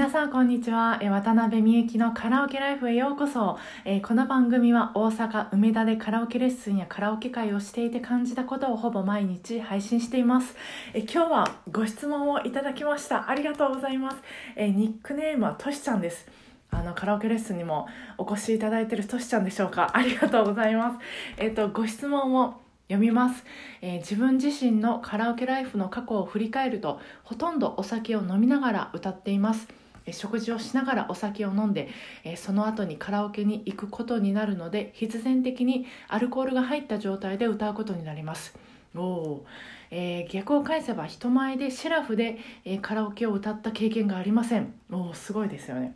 皆さんこんにちは、え渡辺美幸のカラオケライフへようこそ、えこの番組は大阪梅田でカラオケレッスンやカラオケ会をしていて感じたことをほぼ毎日配信しています、え今日はご質問をいただきました。ありがとうございます、えニックネームはとしちゃんです。あのカラオケレッスンにもお越しいただいているとしちゃんでしょうか？ありがとうございます。えっ、とご質問を読みます、えー、自分自身のカラオケライフの過去を振り返るとほとんどお酒を飲みながら歌っています。食事をしながらお酒を飲んでその後にカラオケに行くことになるので必然的にアルコールが入った状態で歌うことになります。おえー、逆を返せば人前でシラフで、えー、カラオケを歌った経験がありません。おすごいですよね。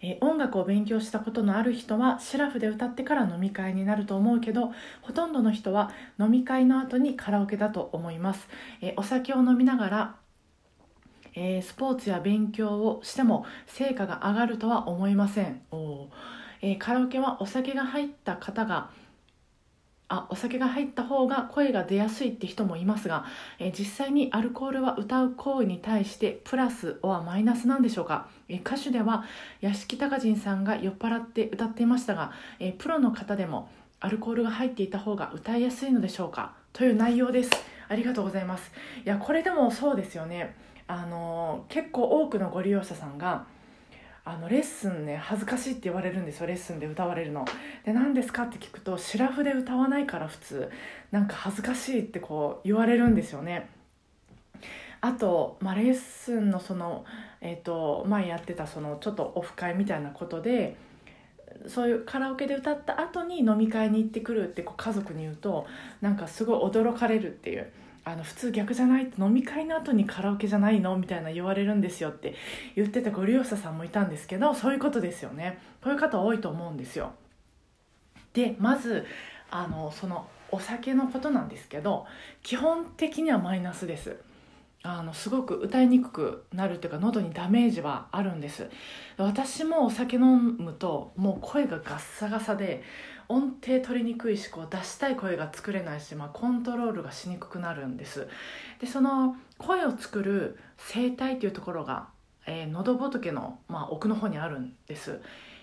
えー、音楽を勉強したことのある人はシラフで歌ってから飲み会になると思うけどほとんどの人は飲み会の後にカラオケだと思います、え、お酒を飲みながらえー、スポーツや勉強をしても成果が上がるとは思いません。お、えー、カラオケはお酒が入った方があお酒が入った方が声が出やすいって人もいますが、えー、実際にアルコールは歌う行為に対してプラスはマイナスなんでしょうか、えー、歌手では屋敷隆人さんが酔っ払って歌っていましたが、えー、プロの方でもアルコールが入っていた方が歌いやすいのでしょうか。という内容です。ありがとうございます。いやこれでもそうですよね。あの結構多くのご利用者さんがあのレッスンね恥ずかしいって言われるんですよレッスンで歌われるの。で何ですかって聞くとシラフで歌わないから普通なんか恥ずかしいってこう言われるんですよね。あと、まあ、レッスンのその、えーと、前やってたそのちょっとオフ会みたいなことでそういうカラオケで歌った後に飲み会に行ってくるってこう家族に言うとなんかすごい驚かれるっていう。あの普通逆じゃないって飲み会の後にカラオケじゃないのみたいな言われるんですよって言ってたご利用者さんもいたんですけどそういうことですよね。こういう方多いと思うんですよ。でまずあのそのお酒のことなんですけど基本的にはマイナスです。あのすごく歌いにくくなるっていうか喉にダメージはあるんです。私もお酒飲むともう声がガッサガサで音程取りにくいしこう出したい声が作れないし、まあ、コントロールがしにくくなるんです。でその声を作る声帯っていうところが、えー、喉仏の、まあ、奥の方にあるんです。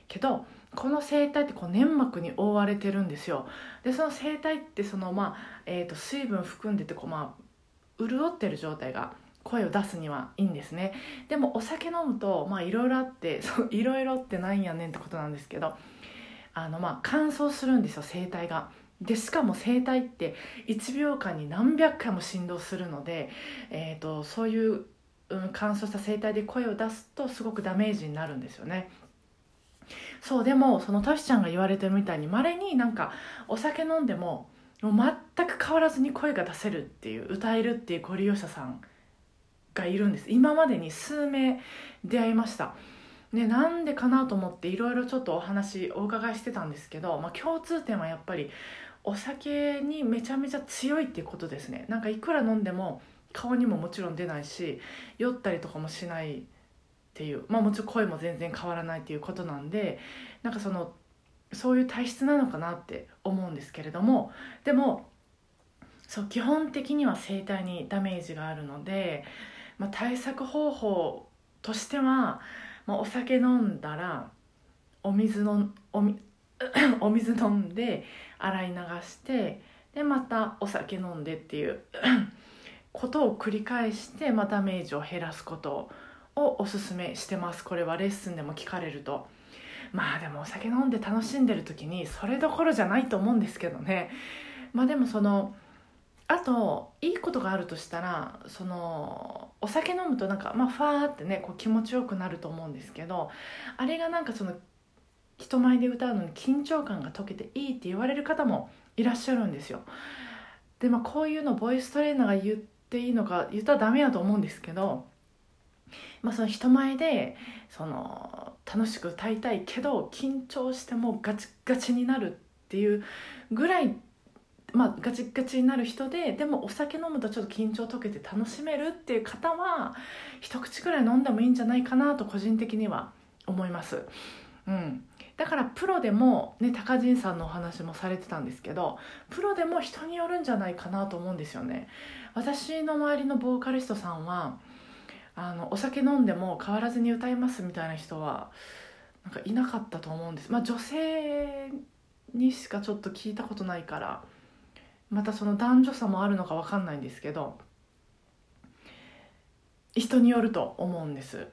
けどこの声帯ってこう粘膜に覆われてるんですよ。でその声帯ってその、まあえー、と水分含んでてこう、まあ、潤ってる状態が声を出すにはいいんですねでもお酒飲むとまあいろいろあって いろいろってなんやねんってことなんですけどあのまあ乾燥するんですよ声帯が。でしかも声帯って1秒間に何百回も振動するので、えーと、そういう、うん、乾燥した声帯で声を出すとすごくダメージになるんですよね。そうでもそのタシちゃんが言われてるみたいにまれになんかお酒飲んでももう全く変わらずに声が出せるっていう歌えるっていうご利用者さんがいるんです。今までに数名出会いました。ね、なんでかなと思っていろいろちょっとお話お伺いしてたんですけど、まあ、共通点はやっぱりお酒にめちゃめちゃ強いっていうことですね。なんかいくら飲んでも顔にももちろん出ないし酔ったりとかもしないっていうまあもちろん声も全然変わらないっていうことなんでなんかそのそういう体質なのかなって思うんですけれどもでもそう基本的には声帯にダメージがあるので、まあ、対策方法としてはまあ、お酒飲んだらお水のおみ お水飲んで洗い流してでまたお酒飲んでっていう ことを繰り返して、まあ、ダメージを減らすことをおすすめしてます。これはレッスンでも聞かれると。まあでもお酒飲んで楽しんでる時にそれどころじゃないと思うんですけどねまあでもそのあといいことがあるとしたらそのお酒飲むとなんかまあファーってねこう気持ちよくなると思うんですけどあれがなんかその人前で歌うのに緊張感が解けていいって言われる方もいらっしゃるんですよ。でまあこういうのボイストレーナーが言っていいのか言ったらダメだと思うんですけど、まあ、その人前でその楽しく歌いたいけど緊張してもガチガチになるっていうぐらいまあ、ガチガチになる人ででもお酒飲むとちょっと緊張解けて楽しめるっていう方は一口くらい飲んでもいいんじゃないかなと個人的には思います。うん、だからプロでもね高陣さんのお話もされてたんですけどプロでも人によるんじゃないかなと思うんですよね私の周りのボーカリストさんはあのお酒飲んでも変わらずに歌いますみたいな人はなんかいなかったと思うんです。まあ女性にしかちょっと聞いたことないからまたその男女差もあるのか分かんないんですけど人によると思うんです。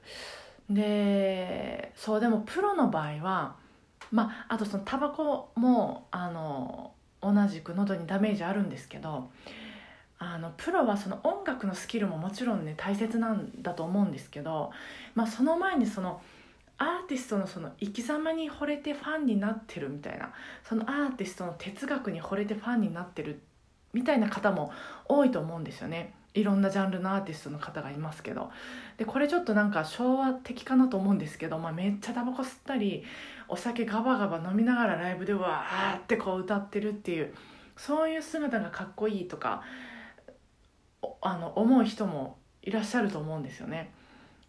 でそうでもプロの場合はまああとそのタバコもあの同じく喉にダメージあるんですけどあのプロはその音楽のスキルももちろんね大切なんだと思うんですけど、まあ、その前にそのアーティストのその生き様に惚れてファンになってるみたいなそのアーティストの哲学に惚れてファンになってるみたいな方も多いと思うんですよね。いろんなジャンルのアーティストの方がいますけど。でこれちょっとなんか昭和的かなと思うんですけど、まあ、めっちゃタバコ吸ったりお酒ガバガバ飲みながらライブでわーってこう歌ってるっていうそういう姿がかっこいいとかあの思う人もいらっしゃると思うんですよね。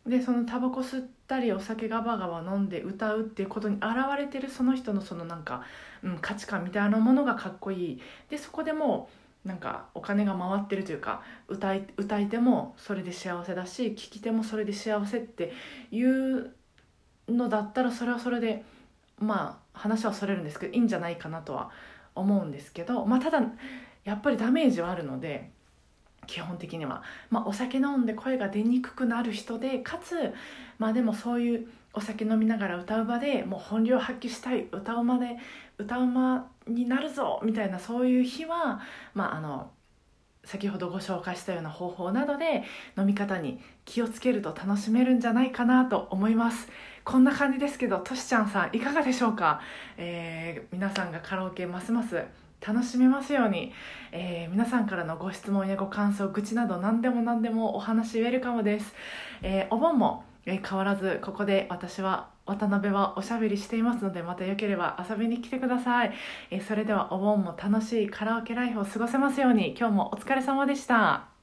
でそのタバコ吸ったりお酒ガバガバ飲んで歌うっていうことに現れてるその人のそのなんか、うん、価値観みたいなものがかっこいいでそこでもうなんかお金が回ってるというか歌い歌い手もそれで幸せだし聴き手もそれで幸せっていうのだったらそれはそれでまあ話はそれるんですけどいいんじゃないかなとは思うんですけどまあただやっぱりダメージはあるので基本的には、まあ、お酒飲んで声が出にくくなる人でかつまあでもそういうお酒飲みながら歌う場でもう本領発揮したい歌うまで歌うまになるぞみたいなそういう日はまああの先ほどご紹介したような方法などで飲み方に気をつけると楽しめるんじゃないかなと思います。こんな感じですけどとしちゃんさんいかがでしょうか、えー、皆さんがカラオケますます楽しめますように、えー、皆さんからのご質問やご感想愚痴など何でも何でもお話ウェルカムです、えー、お盆も、え、変わらずここで私は渡辺はおしゃべりしていますのでまたよければ遊びに来てください、えそれではお盆も楽しいカラオケライフを過ごせますように。今日もお疲れ様でした。